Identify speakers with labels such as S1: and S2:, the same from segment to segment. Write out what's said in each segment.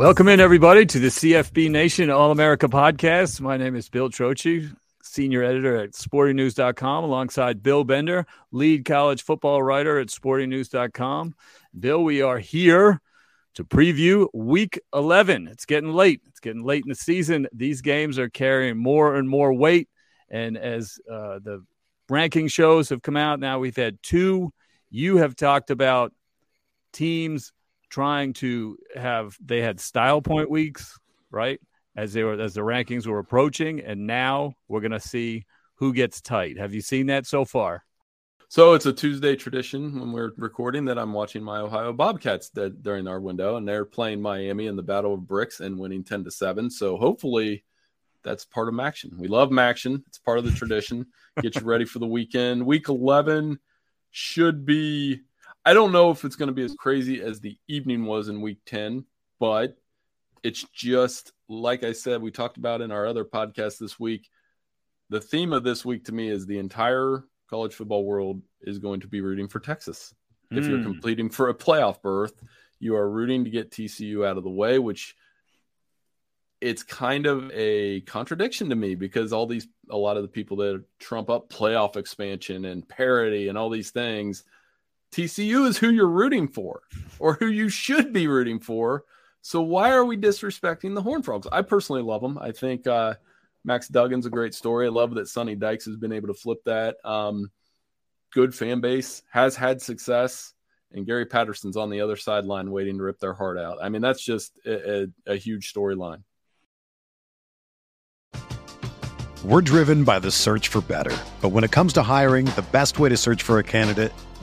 S1: Welcome in, everybody, to the CFB Nation All America podcast. My name is Bill Trocchi, senior editor at sportingnews.com, alongside Bill Bender, lead college football writer at sportingnews.com. Bill, we are here to preview week 11. It's getting late. It's getting late in the season. These games are carrying more and more weight. And as uh, the ranking shows have come out, now we've had two. You have talked about teams trying to have they had style point weeks, right? As they were as the rankings were approaching, and now we're gonna see who gets tight. Have you seen that so far?
S2: So it's a Tuesday tradition when we're recording that I'm watching my Ohio Bobcats that during our window, and they're playing Miami in the Battle of Bricks and winning ten to seven. So hopefully that's part of action. We love action. It's part of the tradition. Get you ready for the weekend. Week eleven should be I don't know if it's going to be as crazy as the evening was in week 10, but it's just like I said, we talked about in our other podcast this week. The theme of this week to me is the entire college football world is going to be rooting for Texas. Mm. If you're hmm. completing for a playoff berth, you are rooting to get TCU out of the way, which it's kind of a contradiction to me because all these a lot of the people that trump up playoff expansion and parity and all these things – TCU is who you're rooting for or who you should be rooting for. So why are we disrespecting the Horn Frogs? I personally love them. I think uh, Max Duggan's a great story. I love that Sonny Dykes has been able to flip that. Um, good fan base, has had success, and Gary Patterson's on the other sideline waiting to rip their heart out. I mean, that's just a, a, a huge storyline.
S3: We're driven by the search for better. But when it comes to hiring, the best way to search for a candidate –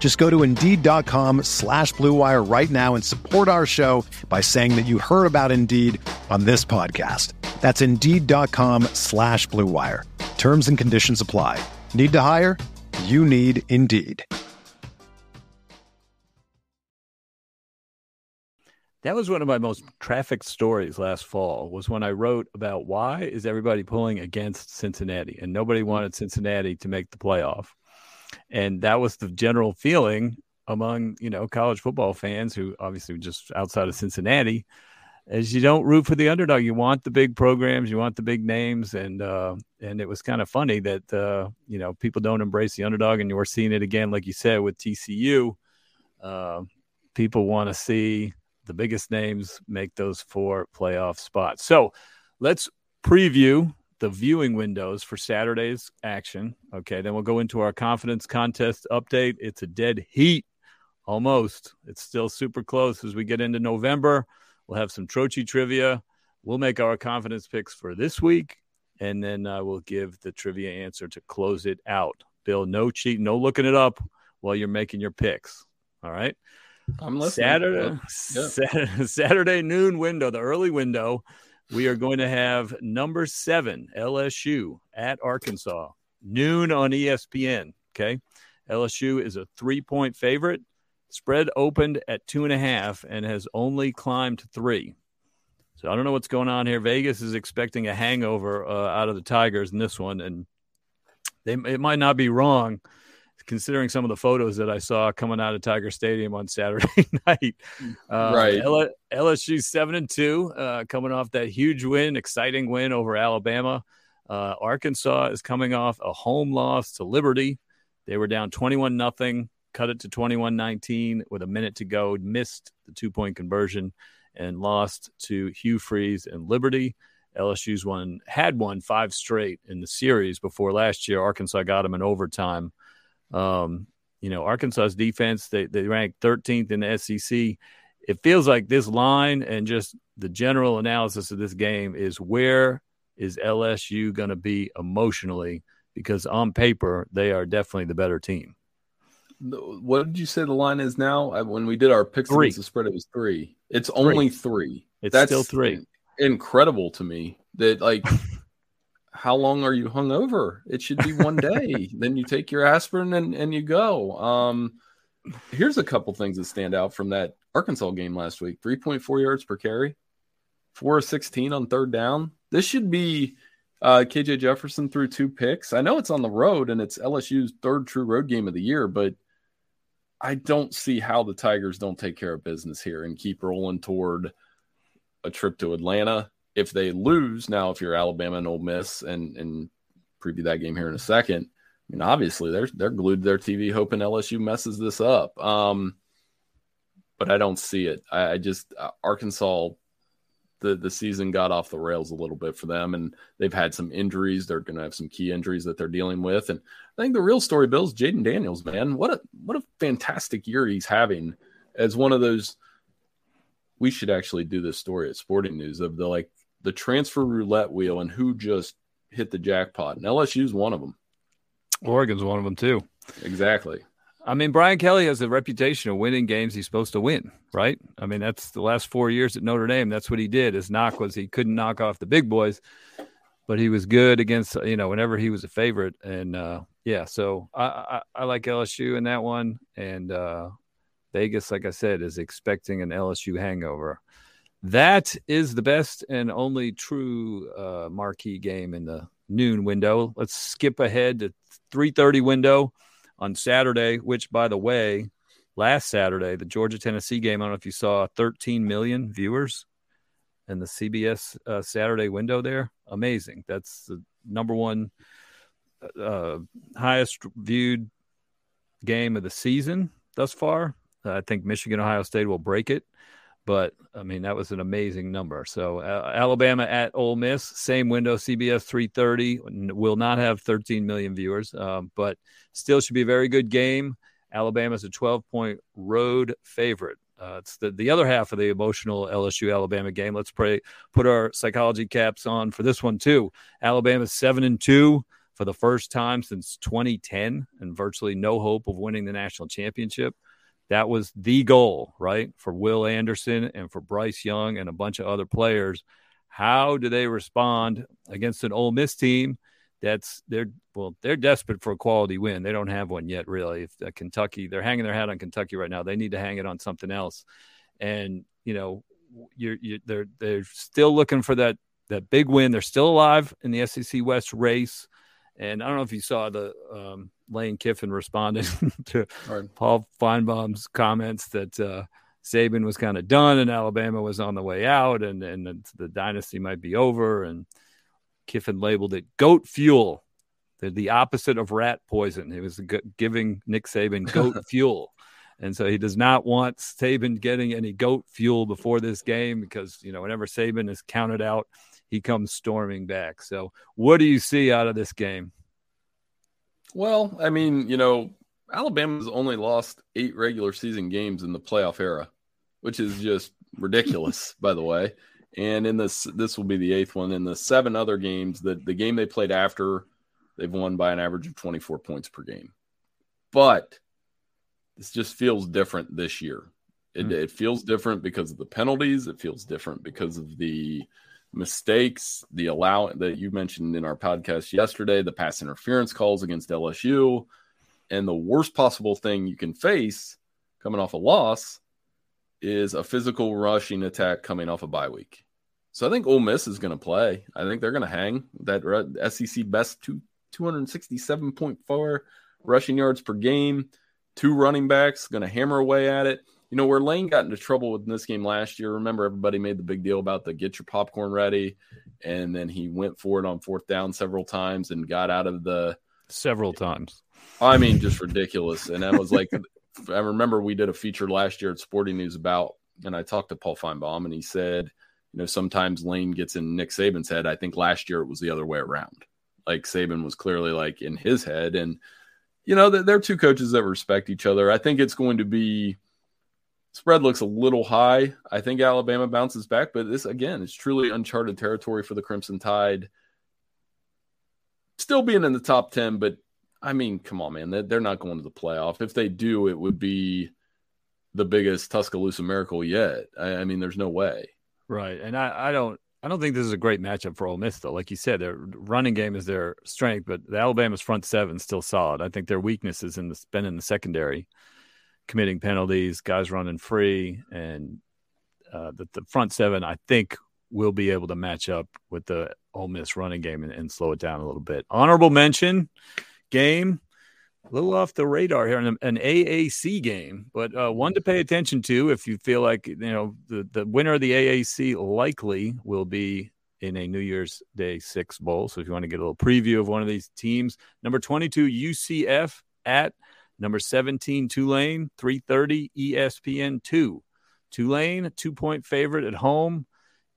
S3: Just go to Indeed.com slash BlueWire right now and support our show by saying that you heard about Indeed on this podcast. That's Indeed.com slash BlueWire. Terms and conditions apply. Need to hire? You need Indeed.
S1: That was one of my most trafficked stories last fall was when I wrote about why is everybody pulling against Cincinnati and nobody wanted Cincinnati to make the playoff. And that was the general feeling among, you know, college football fans who obviously just outside of Cincinnati as you don't root for the underdog. You want the big programs, you want the big names, and uh, and it was kind of funny that uh, you know people don't embrace the underdog, and you're seeing it again, like you said, with TCU. Uh, people want to see the biggest names make those four playoff spots. So let's preview the viewing windows for Saturday's action. Okay, then we'll go into our confidence contest update. It's a dead heat almost. It's still super close as we get into November. We'll have some Trocchi trivia. We'll make our confidence picks for this week, and then uh, we'll give the trivia answer to close it out. Bill, no cheating, no looking it up while you're making your picks. All right.
S2: I'm listening.
S1: Saturday, Saturday, Saturday noon window, the early window. We are going to have number seven LSU at Arkansas noon on ESPN. Okay, LSU is a three point favorite. Spread opened at two and a half and has only climbed three. So I don't know what's going on here. Vegas is expecting a hangover uh, out of the Tigers in this one, and they it might not be wrong considering some of the photos that I saw coming out of Tiger Stadium on Saturday night.
S2: Uh, right.
S1: L- LSU seven and two, uh, coming off that huge win, exciting win over Alabama. Uh, Arkansas is coming off a home loss to Liberty. They were down 21 nothing, cut it to 21 19 with a minute to go, missed the two point conversion, and lost to Hugh Freeze and Liberty. LSU's won had won five straight in the series before last year. Arkansas got them in overtime. Um, you know, Arkansas's defense, they, they ranked 13th in the SEC. It feels like this line and just the general analysis of this game is where is LSU going to be emotionally? Because on paper, they are definitely the better team.
S2: What did you say the line is now? When we did our picks three. against the spread, it was three. It's three. only three.
S1: It's That's still three.
S2: Incredible to me that like how long are you hung over? It should be one day. then you take your aspirin and, and you go. Um, here's a couple things that stand out from that Arkansas game last week 3.4 yards per carry, 4 of 16 on third down. This should be uh, KJ Jefferson threw two picks. I know it's on the road and it's LSU's third true road game of the year, but I don't see how the Tigers don't take care of business here and keep rolling toward a trip to Atlanta if they lose now, if you're Alabama and Ole Miss, and and preview that game here in a second. I mean, obviously they're they're glued to their TV hoping LSU messes this up. Um, but I don't see it. I, I just uh, Arkansas, the the season got off the rails a little bit for them, and they've had some injuries. They're going to have some key injuries that they're dealing with, and I think the real story, Bill, is Jayden Daniels. Man, what a what a fantastic year he's having as one of those. We should actually do this story at Sporting News of the like the transfer roulette wheel and who just hit the jackpot. And LSU's one of them.
S1: Oregon's one of them too.
S2: Exactly.
S1: I mean, Brian Kelly has a reputation of winning games he's supposed to win, right? I mean, that's the last four years at Notre Dame. That's what he did. His knock was he couldn't knock off the big boys, but he was good against you know whenever he was a favorite. And uh, yeah, so I, I, I like LSU in that one, and uh, Vegas, like I said, is expecting an LSU hangover. That is the best and only true uh, marquee game in the noon window. Let's skip ahead to 3:30 window on Saturday, which, by the way, last Saturday, the Georgia Tennessee game. I don't know if you saw 13 million viewers in the CBS uh, Saturday window. There, amazing. That's the number one uh, highest viewed game of the season thus far. I think Michigan Ohio State will break it. But I mean, that was an amazing number. So uh, Alabama at Ole Miss, same window, CBS 330, will not have 13 million viewers, um, but still should be a very good game. Alabama's a 12 point road favorite. Uh, it's the, the other half of the emotional LSU Alabama game. Let's pray, put our psychology caps on for this one too. Alabama's seven and two for the first time since 2010, and virtually no hope of winning the national championship. That was the goal, right? For Will Anderson and for Bryce Young and a bunch of other players. How do they respond against an Ole Miss team that's they're well they're desperate for a quality win. They don't have one yet, really. If uh, Kentucky, they're hanging their hat on Kentucky right now. They need to hang it on something else. And you know, you're, you they're they're still looking for that that big win. They're still alive in the SEC West race. And I don't know if you saw the um, Lane Kiffin responded to. Paul Finebaum's comments that uh, Saban was kind of done and Alabama was on the way out and, and the, the dynasty might be over. And Kiffin labeled it goat fuel, the, the opposite of rat poison. He was g- giving Nick Saban goat fuel. And so he does not want Saban getting any goat fuel before this game because, you know, whenever Saban is counted out, he comes storming back. So, what do you see out of this game?
S2: Well, I mean, you know, Alabama's only lost eight regular season games in the playoff era, which is just ridiculous, by the way. And in this, this will be the eighth one. In the seven other games, the, the game they played after, they've won by an average of 24 points per game. But this just feels different this year. It, mm. it feels different because of the penalties. It feels different because of the mistakes, the allow that you mentioned in our podcast yesterday, the pass interference calls against LSU, and the worst possible thing you can face coming off a loss is a physical rushing attack coming off a bye week. So I think Ole Miss is going to play. I think they're going to hang that SEC best two, 267.4 rushing yards per game, two running backs going to hammer away at it. You know, where Lane got into trouble with this game last year, remember everybody made the big deal about the get your popcorn ready. And then he went for it on fourth down several times and got out of the.
S1: Several times.
S2: I mean, just ridiculous. And that was like, I remember we did a feature last year at Sporting News about, and I talked to Paul Finebaum and he said, you know, sometimes Lane gets in Nick Saban's head. I think last year it was the other way around. Like Saban was clearly like in his head. And, you know, they're two coaches that respect each other. I think it's going to be Spread looks a little high. I think Alabama bounces back, but this again is truly uncharted territory for the Crimson Tide. Still being in the top 10, but I mean, come on, man. They're not going to the playoff. If they do, it would be the biggest Tuscaloosa miracle yet. I, mean, there's no way.
S1: Right. And I, I don't I don't think this is a great matchup for Ole Miss, though. Like you said, their running game is their strength, but the Alabama's front seven still solid. I think their weakness is in the been in the secondary committing penalties, guys running free, and uh, the, the front seven, I think, will be able to match up with the Ole Miss running game and, and slow it down a little bit. Honorable mention game, a little off the radar here, an, an AAC game, but uh, one to pay attention to if you feel like you know the the winner of the AAC likely will be in a New Year's Day Six bowl. So if you want to get a little preview of one of these teams, number twenty two UCF at Number 17, Tulane, 330 ESPN 2. Tulane, two point favorite at home.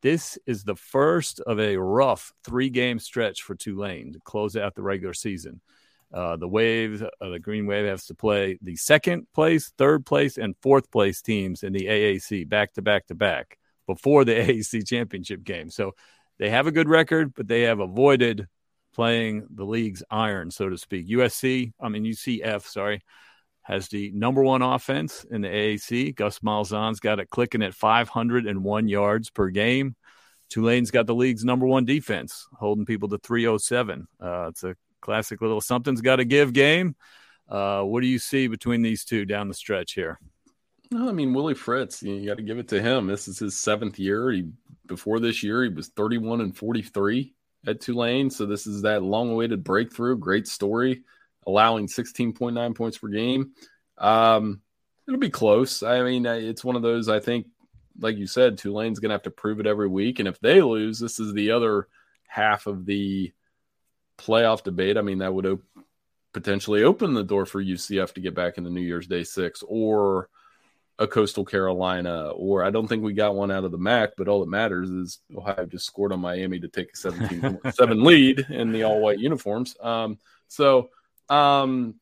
S1: This is the first of a rough three game stretch for Tulane to close out the regular season. Uh, the Wave, uh, the Green Wave, has to play the second place, third place, and fourth place teams in the AAC back to back to back before the AAC championship game. So they have a good record, but they have avoided playing the league's iron, so to speak. USC, I mean UCF, sorry, has the number one offense in the AAC. Gus Malzahn's got it clicking at 501 yards per game. Tulane's got the league's number one defense, holding people to 307. Uh, it's a classic little something's got to give game. Uh, what do you see between these two down the stretch here?
S2: No, I mean Willie Fritz. You, got to give it to him. This is his seventh year. He before this year he was 31 and 43 at Tulane. So this is that long-awaited breakthrough. Great story, allowing 16.9 points per game. Um, it'll be close. I mean, it's one of those. I think, like you said, Tulane's going to have to prove it every week, and if they lose, this is the other half of the playoff debate. I mean, that would op- potentially open the door for UCF to get back in the New Year's Day six, or a Coastal Carolina, or I don't think we got one out of the MAC, but all that matters is Ohio just scored on Miami to take a 17 7 lead in the all white uniforms. Um, so, um,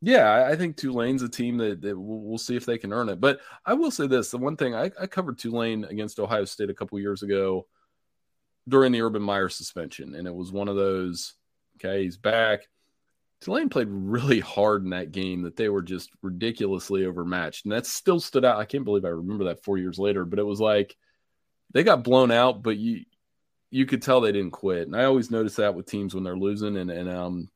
S2: yeah, I think Tulane's a team that, that we'll, we'll, see if they can earn it. But I will say this the one thing I, I covered Tulane against Ohio State a couple years ago during the Urban Meyer suspension, and it was one of those, okay, he's back Tulane played really hard in that game that they were just ridiculously overmatched. And that still stood out. I can't believe I remember that four years later, but it was like they got blown out, but you you could tell they didn't quit. And I always notice that with teams when they're losing and, and um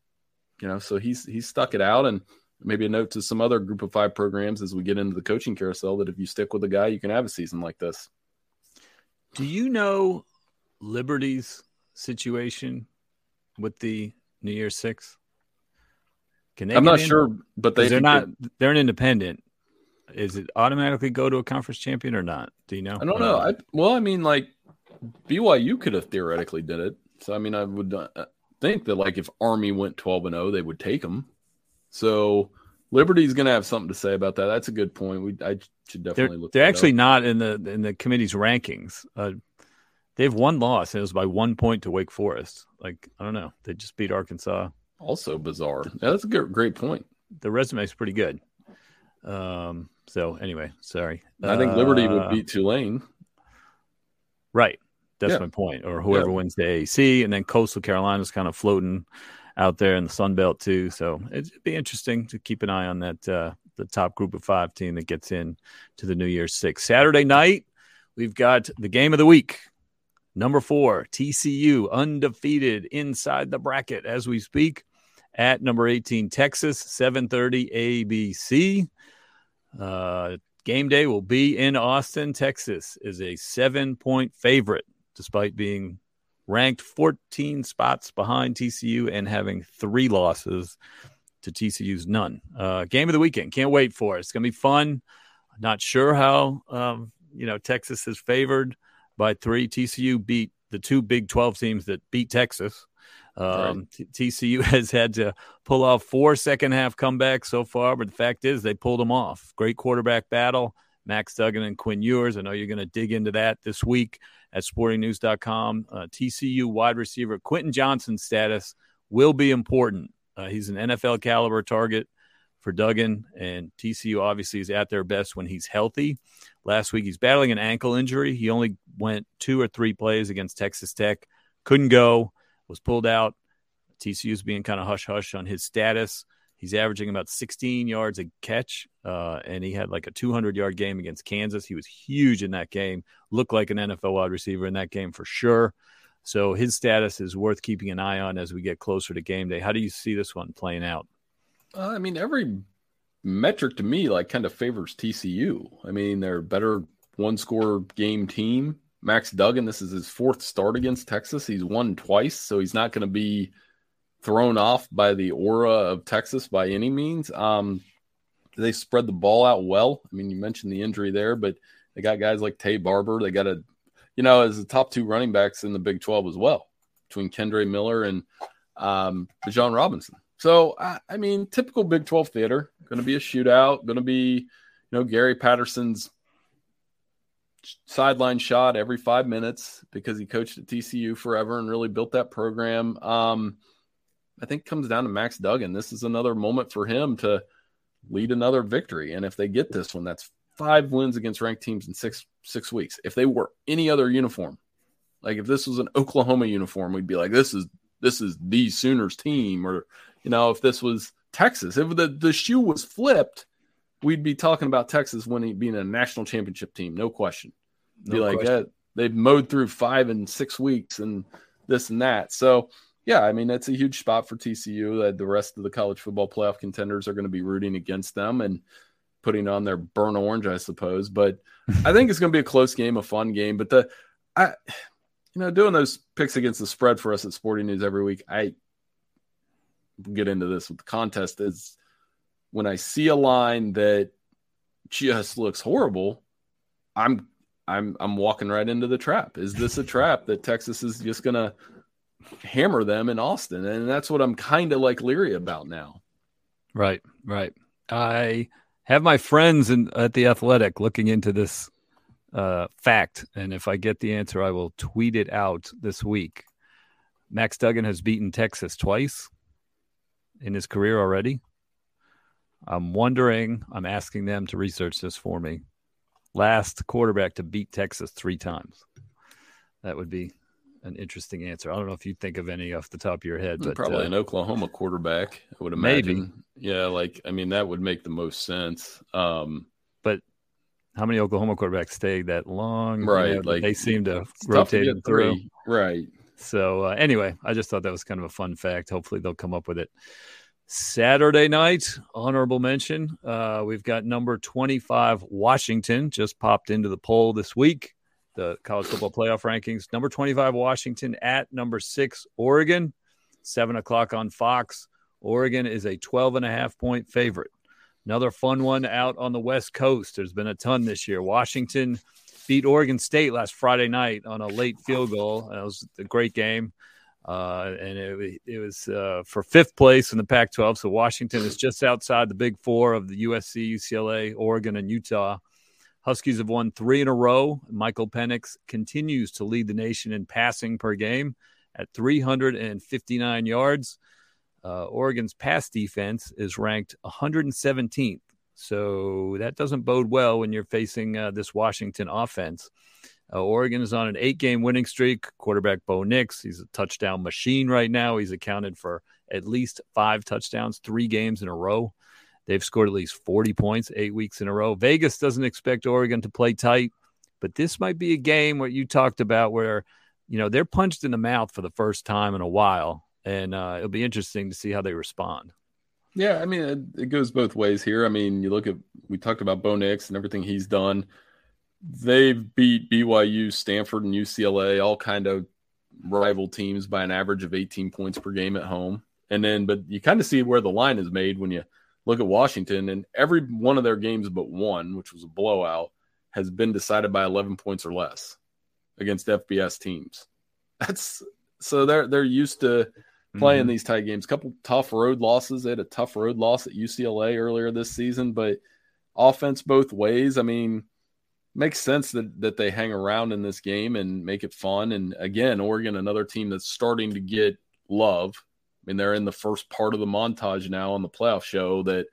S2: you know, so he's he's stuck it out and maybe a note to some other group of five programs as we get into the coaching carousel that if you stick with a guy, you can have a season like this.
S1: Do you know Liberty's situation with the New Year Six?
S2: Can they? I'm not in? sure, but they
S1: they're not. They're an independent. Is it automatically go to a conference champion or not? Do you know?
S2: I don't know. I, well, I mean, like BYU could have theoretically did it. So I mean, I would uh, think that like if Army went 12 and 0, they would take them. So Liberty's going to have something to say about that. That's a good point. We I should definitely
S1: they're,
S2: look.
S1: They're actually up. not in the in the committee's rankings. Uh, they have one loss, and it was by one point to Wake Forest. Like I don't know, they just beat Arkansas.
S2: Also bizarre. Yeah, that's a good, great point.
S1: The resume is pretty good. Um. So anyway, sorry.
S2: I think Liberty uh, would beat Tulane.
S1: Right. That's yeah. my point. Or whoever yeah. wins the AAC, and then Coastal Carolina's kind of floating out there in the Sun Belt too. So it'd be interesting to keep an eye on that uh, the top group of five team that gets in to the New Year's Six. Saturday night, we've got the game of the week. Number four, TCU undefeated inside the bracket as we speak at number 18, Texas, 7:30 ABC. Uh, game day will be in Austin, Texas. Is a seven point favorite, despite being ranked 14 spots behind TCU and having three losses to TCU's none. Uh, game of the weekend. Can't wait for it. It's going to be fun. Not sure how, um, you know, Texas is favored by three. TCU beat the two Big 12 teams that beat Texas. Um, right. T- TCU has had to pull off four second half comebacks so far, but the fact is they pulled them off. Great quarterback battle. Max Duggan and Quinn Ewers. I know you're going to dig into that this week at sportingnews.com. Uh, TCU wide receiver Quentin Johnston's status will be important. Uh, he's an NFL caliber target for Duggan, and TCU obviously is at their best when he's healthy. Last week, he's battling an ankle injury. He only went two or three plays against Texas Tech, couldn't go, was pulled out. TCU's being kind of hush hush on his status. He's averaging about 16 yards a catch, uh, and he had like a 200 yard game against Kansas. He was huge in that game, looked like an NFL wide receiver in that game for sure. So his status is worth keeping an eye on as we get closer to game day. How do you see this one playing out?
S2: Uh, I mean, every metric to me like kind of favors TCU. I mean, they're better one score game team. Max Duggan, this is his fourth start against Texas. He's won twice, so he's not going to be thrown off by the aura of Texas by any means. Um, they spread the ball out well. I mean, you mentioned the injury there, but they got guys like Taye Barber. They got a, you know, as the top two running backs in the Big 12 as well, between Kendre Miller and um, Bijan Robinson. So, I, I mean, typical Big 12 theater. Going to be a shootout. Going to be, you know, Gary Patterson's sideline shot every five minutes because he coached at TCU forever and really built that program. Um, I think comes down to Max Duggan. This is another moment for him to lead another victory. And if they get this one, that's five wins against ranked teams in six six weeks. If they were any other uniform, like if this was an Oklahoma uniform, we'd be like, this is this is the Sooners team. Or you know, if this was Texas, if the the shoe was flipped, we'd be talking about Texas winning being a national championship team, no question. No be like, yeah, they've mowed through five and six weeks and this and that. So yeah, I mean, it's a huge spot for TCU that the rest of the college football playoff contenders are going to be rooting against them and putting on their burn orange, I suppose. But I think it's going to be a close game, a fun game. But the, I, you know, doing those picks against the spread for us at Sporting News every week, I get into this with the contest is when I see a line that just looks horrible, I'm I'm I'm walking right into the trap. Is this a trap that Texas is just to hammer them in Austin. And that's what I'm kind of like leery about now.
S1: Right, right. I have my friends in, at the Athletic looking into this uh, fact. And if I get the answer, I will tweet it out this week. Max Duggan has beaten Texas twice in his career already. I'm wondering, I'm asking them to research this for me. Last quarterback to beat Texas three times. That would be an interesting answer. I don't know if you think of any off the top of your head, but
S2: probably uh, an Oklahoma quarterback. I would imagine. Maybe. Yeah, like I mean that would make the most sense. Um,
S1: but how many Oklahoma quarterbacks stay that long?
S2: Right, you know,
S1: like they seem to rotate to through.
S2: Right.
S1: So uh, anyway, I just thought that was kind of a fun fact. Hopefully they'll come up with it. Saturday night, honorable mention. Uh, we've got number 25 Washington just popped into the poll this week the college football playoff rankings. Number 25, Washington at number six, Oregon, seven o'clock on Fox. Oregon is a 12 and a half point favorite. Another fun one out on the West Coast. There's been a ton this year. Washington beat Oregon State last Friday night on a late field goal. That was a great game. Uh, and it, it was uh, for fifth place in the Pac 12. So Washington is just outside the big four of the USC, UCLA, Oregon, and Utah. Huskies have won three in a row. Michael Penix continues to lead the nation in passing per game at 359 yards. Uh, Oregon's pass defense is ranked 117th. So that doesn't bode well when you're facing uh, this Washington offense. Uh, Oregon is on an eight game winning streak. Quarterback Bo Nix, he's a touchdown machine right now. He's accounted for at least five touchdowns, three games in a row. They've scored at least 40 points eight weeks in a row. Vegas doesn't expect Oregon to play tight, but this might be a game where you talked about where, you know, they're punched in the mouth for the first time in a while. And uh, it'll be interesting to see how they respond.
S2: Yeah, I mean, it, it, goes both ways here. I mean, you look at, we talked about Bo Nix and everything he's done. They've beat BYU, Stanford, and UCLA, all kind of rival teams by an average of 18 points per game at home. And then, but you kind of see where the line is made when you look at Washington, and every one of their games but one, which was a blowout, has been decided by 11 points or less against FBS teams. That's so they're they're used to playing mm-hmm. these tight games. A couple tough road losses. They had a tough road loss at UCLA earlier this season, but offense both ways. I mean, makes sense that that they hang around in this game and make it fun. And again, Oregon, another team that's starting to get love I mean, they're in the first part of the montage now on the playoff show that,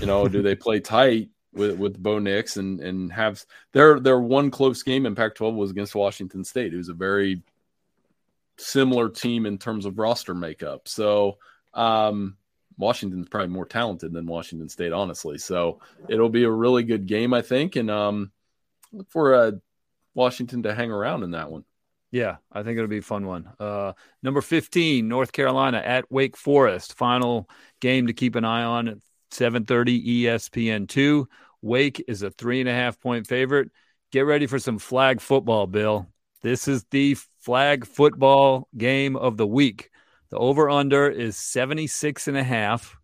S2: you know, do they play tight with, with Bo Nix and, and have their, their one close game in Pac 12 was against Washington State. It was a very similar team in terms of roster makeup. So, um, Washington's probably more talented than Washington State, honestly. So it'll be a really good game, I think. And, um, look for uh, Washington to hang around in that one.
S1: Yeah, I think it'll be a fun one. Uh, number 15, North Carolina at Wake Forest. Final game to keep an eye on at 7:30 ESPN two. Wake is a three and a half point favorite. Get ready for some flag football, Bill. This is the flag football game of the week. The over under is 76 and a half,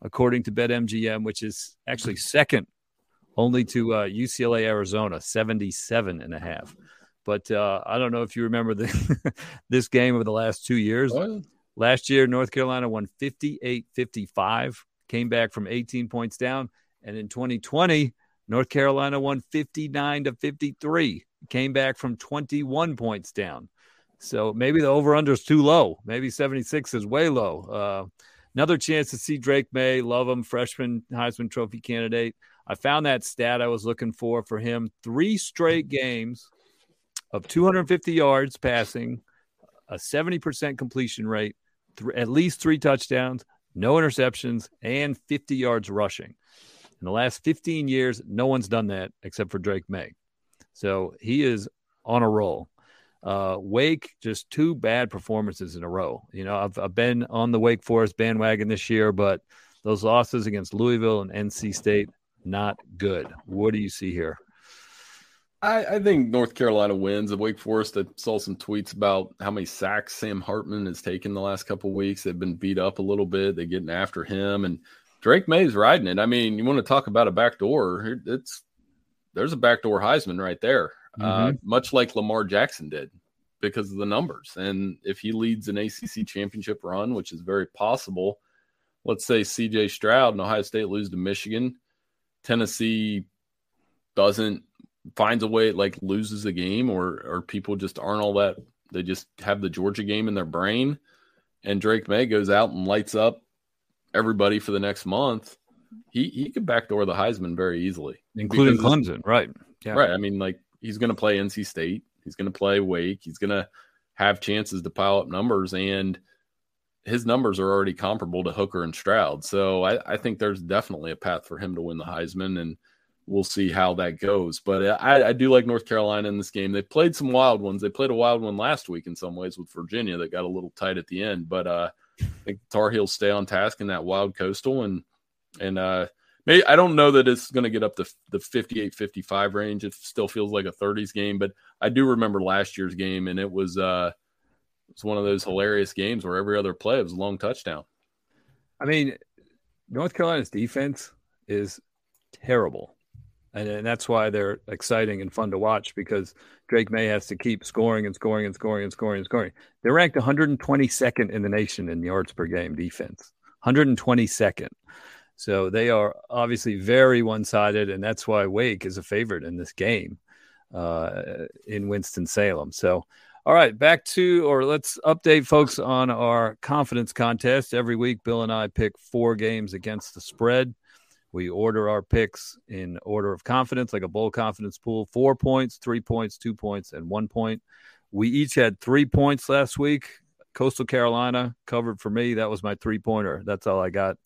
S1: according to BetMGM, which is actually second only to uh, UCLA Arizona, 77 and a half. But uh, I don't know if you remember the, this game over the last two years. Oh, Last year, North Carolina won 58 55, came back from 18 points down. And in 2020, North Carolina won 59 to 53, came back from 21 points down. So maybe the over under is too low. Maybe 76 is way low. Uh, another chance to see Drake Maye. love him, freshman Heisman Trophy candidate. I found that stat I was looking for for him. Three straight games of 250 yards passing, a 70% completion rate, th- at least three touchdowns, no interceptions, and 50 yards rushing. In the last 15 years, no one's done that except for Drake Maye. So he is on a roll. Uh, Wake, just two bad performances in a row. You know, I've, I've been on the Wake Forest bandwagon this year, but those losses against Louisville and NC State, not good. What do you see here?
S2: I, I, think North Carolina wins. At Wake Forest, I saw some tweets about how many sacks Sam Hartman has taken the last couple weeks. They've been beat up a little bit. They're getting after him, and Drake Maye's riding it. I mean, you want to talk about a backdoor? It's there's a backdoor Heisman right there, mm-hmm. uh, much like Lamar Jackson did because of the numbers. And if he leads an ACC championship run, which is very possible, let's say CJ Stroud and Ohio State lose to Michigan, Tennessee doesn't finds a way like loses a game or or people just aren't all that they just have the Georgia game in their brain and Drake Maye goes out and lights up everybody for the next month, he he could backdoor the Heisman very easily.
S1: Including Clemson, right.
S2: Yeah. Right. I mean, like he's gonna play NC State, he's gonna play Wake, he's gonna have chances to pile up numbers and his numbers are already comparable to Hooker and Stroud. So I, I think there's definitely a path for him to win the Heisman and we'll see how that goes. But I, I, do like North Carolina in this game. They played some wild ones. They played a wild one last week in some ways with Virginia that got a little tight at the end. But uh, I think Tar Heels stay on task in that wild coastal and and uh, maybe I don't know that it's going to get up to the 58-55 range. It still feels like a 30s game, but I do remember last year's game and it was uh, it's one of those hilarious games where every other play was a long touchdown.
S1: I mean, North Carolina's defense is terrible And, and that's why they're exciting and fun to watch because Drake Maye has to keep scoring and scoring and scoring and scoring and scoring. They're ranked 122nd in the nation in yards per game defense, 122nd. So they are obviously very one sided, and that's why Wake is a favorite in this game uh, in Winston Salem. So, all right, back to or let's update folks on our confidence contest. Every week, Bill and I pick four games against the spread. We order our picks in order of confidence, like a bowl confidence pool four points, three points, two points, and one point. We each had three points last week. Coastal Carolina covered for me. That was my three pointer. That's all I got.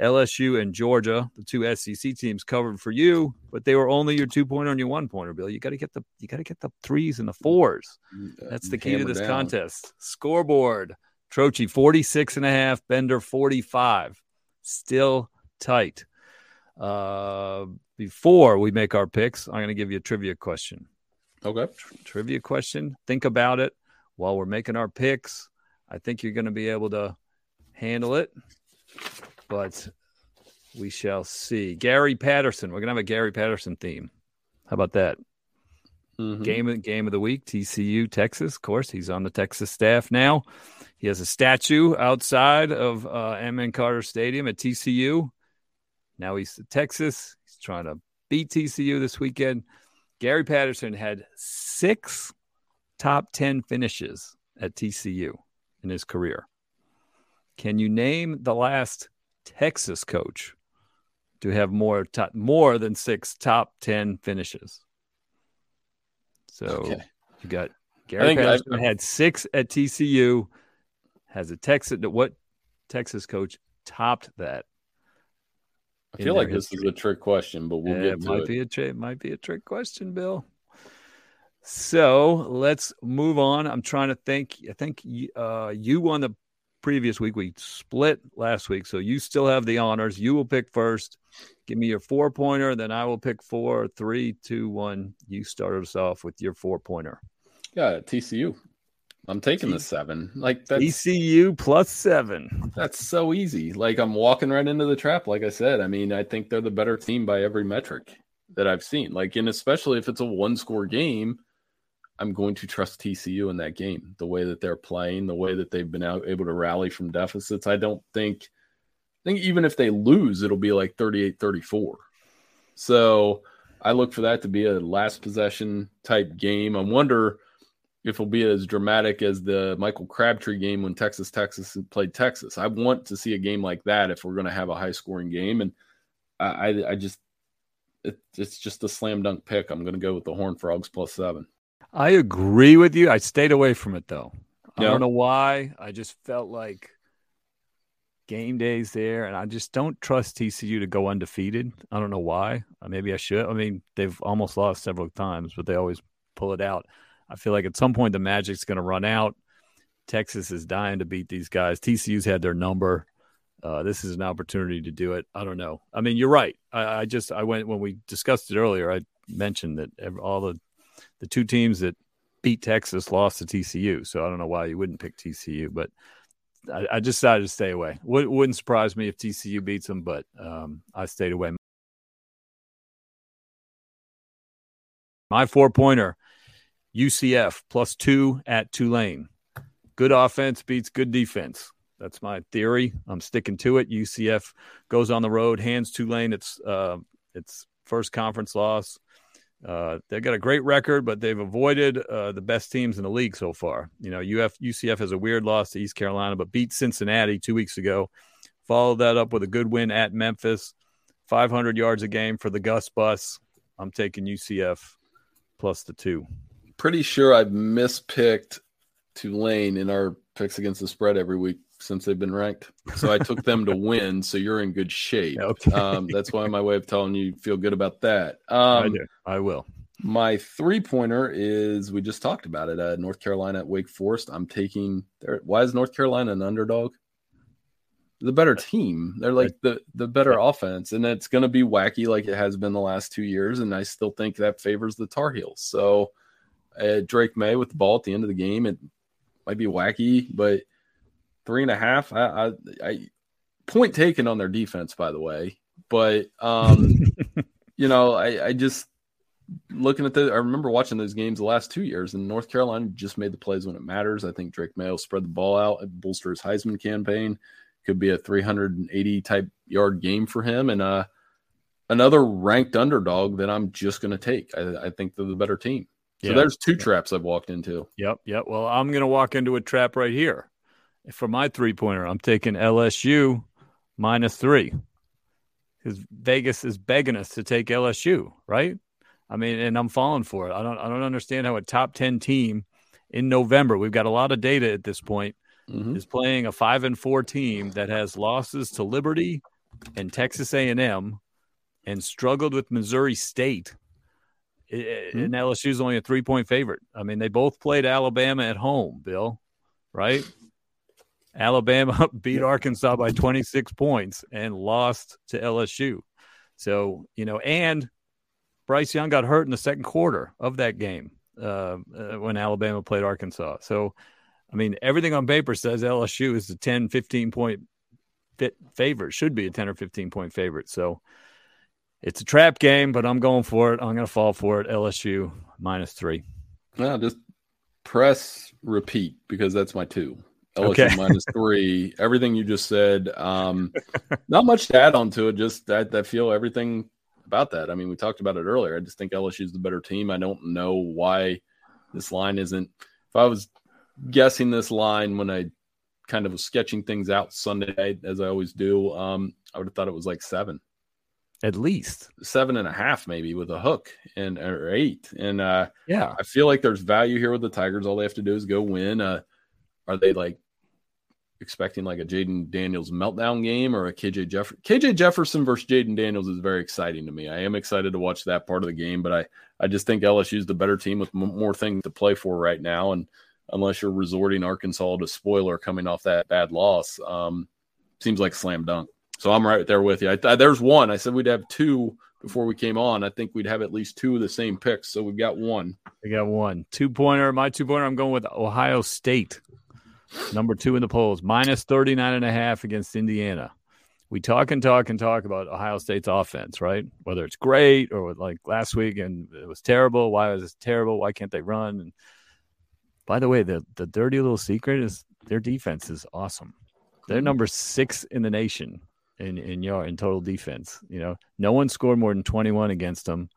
S1: LSU and Georgia, the two SEC teams covered for you, but they were only your two pointer and your one pointer, Bill. You got to get the you got to get the threes and the fours. That's the key to this down. contest. Scoreboard. Trocchi 46 and a half, Bender 45. Still tight. Uh, before we make our picks, I'm going to give you a trivia question.
S2: Okay.
S1: trivia question. Think about it while we're making our picks. I think you're going to be able to handle it but we shall see. Gary Patterson. We're gonna have a Gary Patterson theme. How about that? Mm-hmm. Game of game of the week, TCU, Texas. Of course, he's on the Texas staff now. He has a statue outside of uh, Amon Carter Stadium at TCU. Now he's to Texas. He's trying to beat TCU this weekend. Gary Patterson had six top 10 finishes at TCU in his career. Can you name the last Texas coach to have more top, more than six top ten finishes. So okay. you got Gary Patterson had six at TCU. Has a Texas what Texas coach topped that?
S2: I feel like this is a trick question, but we'll get to
S1: it. Might it. be a trick. Might be a trick question, Bill. So let's move on. I'm trying to think. I think uh, you won the previous week. We split last week. So you still have the honors. You will pick first. Give me your four pointer. Then I will pick four, three, two, one. You start us off with your four pointer.
S2: Yeah, TCU. I'm taking the seven. Like
S1: that's TCU plus seven.
S2: That's so easy. Like I'm walking right into the trap. Like I said, I mean, I think they're the better team by every metric that I've seen. Like, and especially if it's a one score game, I'm going to trust TCU in that game. The way that they're playing, the way that they've been out, able to rally from deficits. I don't think I think even if they lose, it'll be like 38-34. So I look for that to be a last possession type game. I wonder if it'll be as dramatic as the Michael Crabtree game when Texas Texas played Texas. I want to see a game like that if we're going to have a high scoring game. And I, I just, it, it's just a slam dunk pick. I'm going to go with the Horn Frogs plus seven.
S1: I agree with you. I stayed away from it though. I don't know why. I just felt like game days there, and I just don't trust TCU to go undefeated. I don't know why. Uh, maybe I should. I mean, they've almost lost several times, but they always pull it out. I feel like at some point the magic's going to run out. Texas is dying to beat these guys. TCU's had their number. Uh, this is an opportunity to do it. I don't know. I mean, you're right. I, I just I went when we discussed it earlier. I mentioned that all the the two teams that beat Texas lost to TCU. So I don't know why you wouldn't pick TCU, but I, I decided to stay away. Would, wouldn't surprise me if TCU beats them, but um, I stayed away. My four pointer UCF plus two at Tulane. Good offense beats good defense. That's my theory. I'm sticking to it. UCF goes on the road, hands Tulane its uh, its first conference loss. Uh, they've got a great record, but they've avoided uh, the best teams in the league so far. You know, UF, UCF has a weird loss to East Carolina, but beat Cincinnati two weeks ago. Followed that up with a good win at Memphis, 500 yards a game for the Gus Bus. I'm taking UCF plus the two.
S2: Pretty sure I've mispicked Tulane in our picks against the spread every week since they've been ranked. So I took them to win. So you're in good shape. Okay. Um, that's why my way of telling you feel good about that. Um,
S1: I do. I will.
S2: My three pointer is we just talked about it. Uh, North Carolina at Wake Forest. I'm taking. There. Why is North Carolina an underdog? The better team. They're like the the better offense, and it's going to be wacky like it has been the last two years. And I still think that favors the Tar Heels. So uh, Drake Maye with the ball at the end of the game. It might be wacky, but three and a half. I, I, I point taken on their defense, by the way, but um, you know, I, I just looking at the, I remember watching those games the last two years, and North Carolina just made the plays when it matters. I think Drake Maye spread the ball out, bolster his Heisman campaign. Could be a 380 type yard game for him, and uh, another ranked underdog that I'm just going to take. I, I, think they're the better team. So yeah. there's two traps I've walked into.
S1: Yep, yep. Well, I'm going to walk into a trap right here. For my three pointer, I'm taking LSU minus three because Vegas is begging us to take LSU, right? I mean, and I'm falling for it. I don't I don't understand how a top 10 team in November, we've got a lot of data at this point, mm-hmm. is playing a 5 and 4 team that has losses to Liberty and Texas A&M and struggled with Missouri State. Mm-hmm. And LSU is only a 3-point favorite. I mean, they both played Alabama at home, Bill, right? Alabama beat Arkansas by 26 points and lost to LSU. So, you know, and Bryce Young got hurt in the second quarter of that game uh, uh, when Alabama played Arkansas. So, I mean, everything on paper says LSU is a 10, 15 point fit favorite, should be a 10 or 15 point favorite. So, it's a trap game, but I'm going for it. I'm going to fall for it. LSU minus three.
S2: Yeah, just press repeat because that's my two. LSU okay. minus three. Everything you just said. Um, not much to add on to it. Just that I feel everything about that. I mean, we talked about it earlier. I just think LSU is the better team. I don't know why this line isn't. If I was guessing this line when I kind of was sketching things out Sunday, as I always do, um, I would have thought it was like seven,
S1: at least
S2: seven and a half, maybe with a hook and or eight. And uh, yeah, I feel like there's value here with the Tigers. All they have to do is go win. Uh, are they like expecting like a Jayden Daniels meltdown game or a KJ Jefferson. KJ Jefferson versus Jayden Daniels is very exciting to me. I am excited to watch that part of the game, but I I just think LSU is the better team with m- more things to play for right now. And unless you're resorting Arkansas to spoiler coming off that bad loss, um, seems like slam dunk. So I'm right there with you. I, I, there's one. I said we'd have two before we came on. I think we'd have at least two of the same picks. So we've got one.
S1: We got one two pointer. My two pointer. I'm going with Ohio State number two in the polls, minus 39 and a half against Indiana. We talk and talk and talk about Ohio State's offense, right? Whether it's great or like last week and it was terrible. Why was it terrible? Why can't they run? And by the way, the, the dirty little secret is their defense is awesome. They're hmm. number six in the nation in in yard in total defense. You know, no one scored more than 21 against them,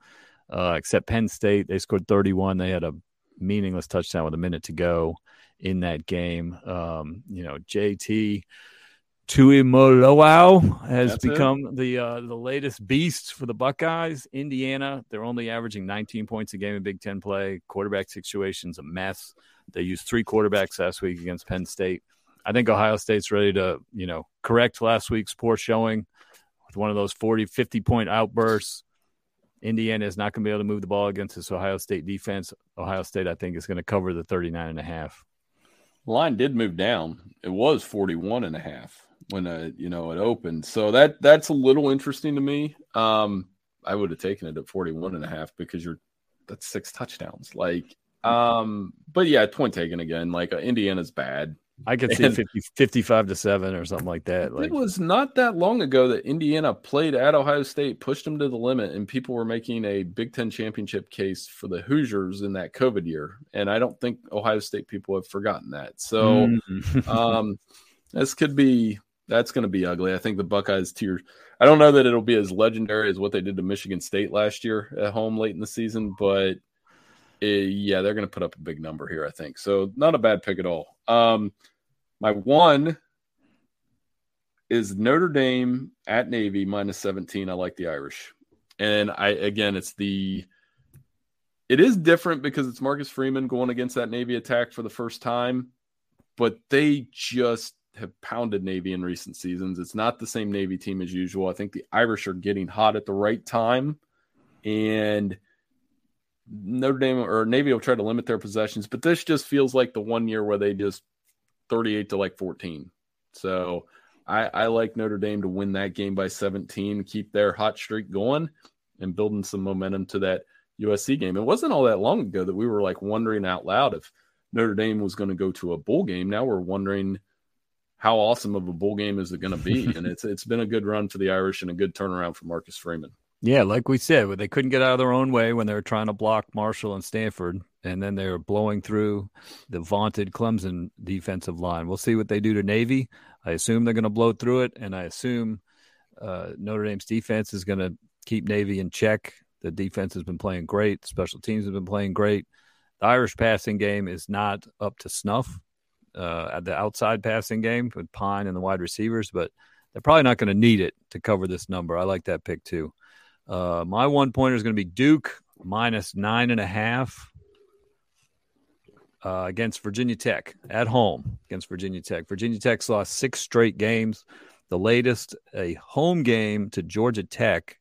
S1: uh, except Penn State. They scored 31. They had a meaningless touchdown with a minute to go in that game. Um, you know, JT Tuimoloau has That's become it. the uh, the latest beast for the Buckeyes. Indiana, they're only averaging 19 points a game in Big Ten play. Quarterback situation's a mess. They used three quarterbacks last week against Penn State. I think Ohio State's ready to, you know, correct last week's poor showing with one of those 40, 50 point outbursts. Indiana is not going to be able to move the ball against this Ohio State defense. Ohio State, I think, is going to cover the 39 and a half.
S2: Line did move down. It was 41 and a half when uh, you know it opened. So that that's a little interesting to me. Um, I would have taken it at 41 and a half because you're that's six touchdowns. Like um, but yeah, point taken again. Like uh, Indiana's bad.
S1: I could see 50, 55 to 7 or something like that. Like,
S2: it was not that long ago that Indiana played at Ohio State, pushed them to the limit, and people were making a Big Ten championship case for the Hoosiers in that COVID year. And I don't think Ohio State people have forgotten that. So mm. um, this could be that's going to be ugly. I think the Buckeyes tier. I don't know that it'll be as legendary as what they did to Michigan State last year at home late in the season, but it, eh, yeah, they're going to put up a big number here. I think so. Not a bad pick at all. Um, my one is Notre Dame at Navy minus 17. I like the Irish. And I again it's the it is different because it's Marcus Freeman going against that Navy attack for the first time, but they just have pounded Navy in recent seasons. It's not the same Navy team as usual. I think the Irish are getting hot at the right time and Notre Dame or Navy will try to limit their possessions, but this just feels like the one year where they just 38 to like 14. So I, I like Notre Dame to win that game by 17, keep their hot streak going, and building some momentum to that USC game. It wasn't all that long ago that we were like wondering out loud if Notre Dame was going to go to a bowl game. Now we're wondering how awesome of a bowl game is it going to be? and it's it's been a good run for the Irish and a good turnaround for Marcus Freeman.
S1: Yeah, like we said, they couldn't get out of their own way when they were trying to block Marshall and Stanford, and then they were blowing through the vaunted Clemson defensive line. We'll see what they do to Navy. I assume they're going to blow through it, and I assume uh, Notre Dame's defense is going to keep Navy in check. The defense has been playing great. Special teams have been playing great. The Irish passing game is not up to snuff uh, at the outside passing game with Pyne and the wide receivers, but they're probably not going to need it to cover this number. I like that pick too. Uh, my one pointer is going to be Duke minus nine and a half uh, against Virginia Tech at home against Virginia Tech. Virginia Tech's lost six straight games. The latest, a home game to Georgia Tech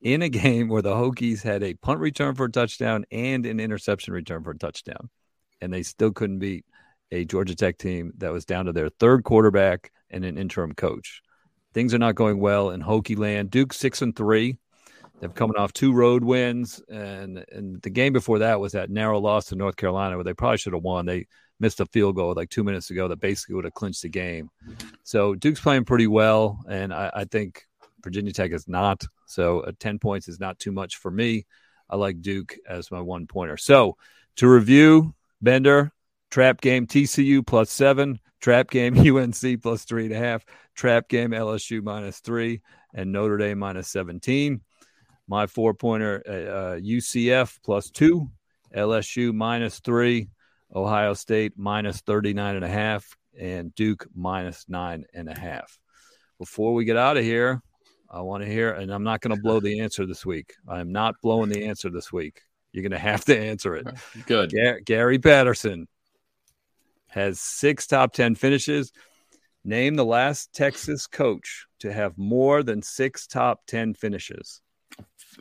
S1: in a game where the Hokies had a punt return for a touchdown and an interception return for a touchdown. And they still couldn't beat a Georgia Tech team that was down to their third quarterback and an interim coach. Things are not going well in Hokie land. Duke six and three. They're coming off two road wins, and and the game before that was that narrow loss to North Carolina, where they probably should have won. They missed a field goal like two minutes ago that basically would have clinched the game. So Duke's playing pretty well, and I, I think Virginia Tech is not. So uh, ten points is not too much for me. I like Duke as my one pointer. So to review, Bender trap game TCU plus seven, trap game UNC plus three and a half, trap game LSU minus three, and Notre Dame minus seventeen. My four pointer uh, UCF plus two, LSU minus three, Ohio State minus 39 and a half, and Duke minus nine and a half. Before we get out of here, I want to hear, and I'm not going to blow the answer this week. I'm not blowing the answer this week. You're going to have to answer it.
S2: Good.
S1: Gar- Gary Patterson has six top 10 finishes. Name the last Texas coach to have more than six top 10 finishes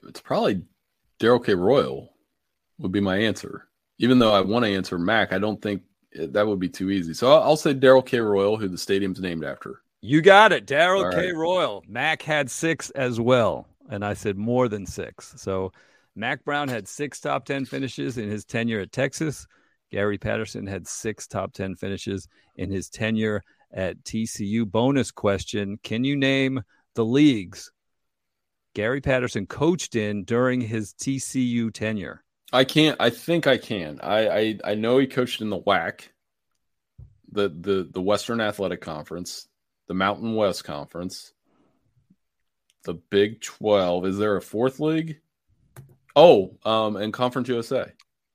S2: it's probably Darrell K. Royal would be my answer. Even though I want to answer Mack, I don't think that would be too easy. So I'll, say Darrell K. Royal, who the stadium's named after.
S1: You got it, Darrell K. Right. Royal. Mack had six as well, and I said more than six. So Mack Brown had six top ten finishes in his tenure at Texas. Gary Patterson had six top ten finishes in his tenure at TCU. Bonus question: Can you name the leagues Gary Patterson coached in during his TCU tenure?
S2: I can't. I think I can. I I, I know he coached in the WAC, the the the Western Athletic Conference, the Mountain West Conference, the Big Twelve. Is there a fourth league? Oh, um, and Conference USA.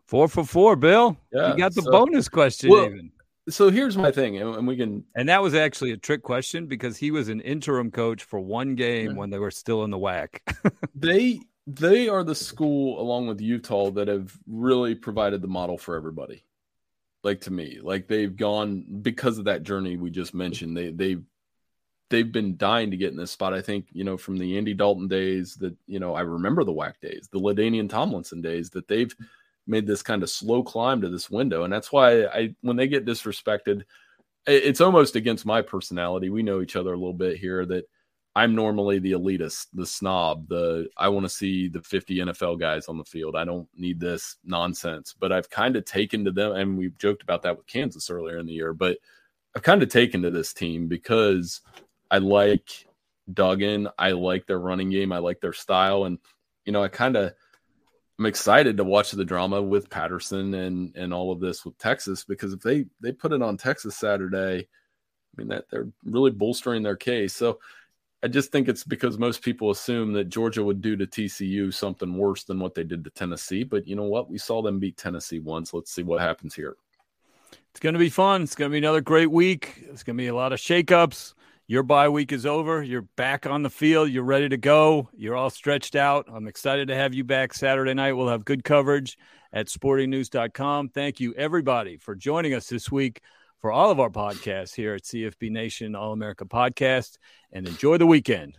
S1: Four for four, Bill. Yeah, you got the so, bonus question well, even
S2: so here's my thing, and we can.
S1: And that was actually a trick question because he was an interim coach for one game yeah. when they were still in the WAC.
S2: they they are the school along with Utah that have really provided the model for everybody. Like to me, like they've gone because of that journey we just mentioned. They they've they've been dying to get in this spot. I think you know from the Andy Dalton days that you know I remember the WAC days, the LaDainian Tomlinson days that they've made this kind of slow climb to this window. And that's why I, when they get disrespected, it's almost against my personality. We know each other a little bit here that I'm normally the elitist, the snob, the I want to see the 50 NFL guys on the field. I don't need this nonsense. But I've kind of taken to them, and we've joked about that with Kansas earlier in the year, but I've kind of taken to this team because I like Duggan. I like their running game. I like their style. And, you know, I kind of I'm excited to watch the drama with Patterson and and all of this with Texas because if they they put it on Texas Saturday, I mean that they're really bolstering their case. So I just think it's because most people assume that Georgia would do to TCU something worse than what they did to Tennessee. But you know what? We saw them beat Tennessee once. Let's see what happens here.
S1: It's going to be fun. It's going to be another great week. It's going to be a lot of shakeups. Your bye week is over. You're back on the field. You're ready to go. You're all stretched out. I'm excited to have you back Saturday night. We'll have good coverage at sportingnews.com. Thank you, everybody, for joining us this week for all of our podcasts here at CFB Nation All America Podcast. And enjoy the weekend.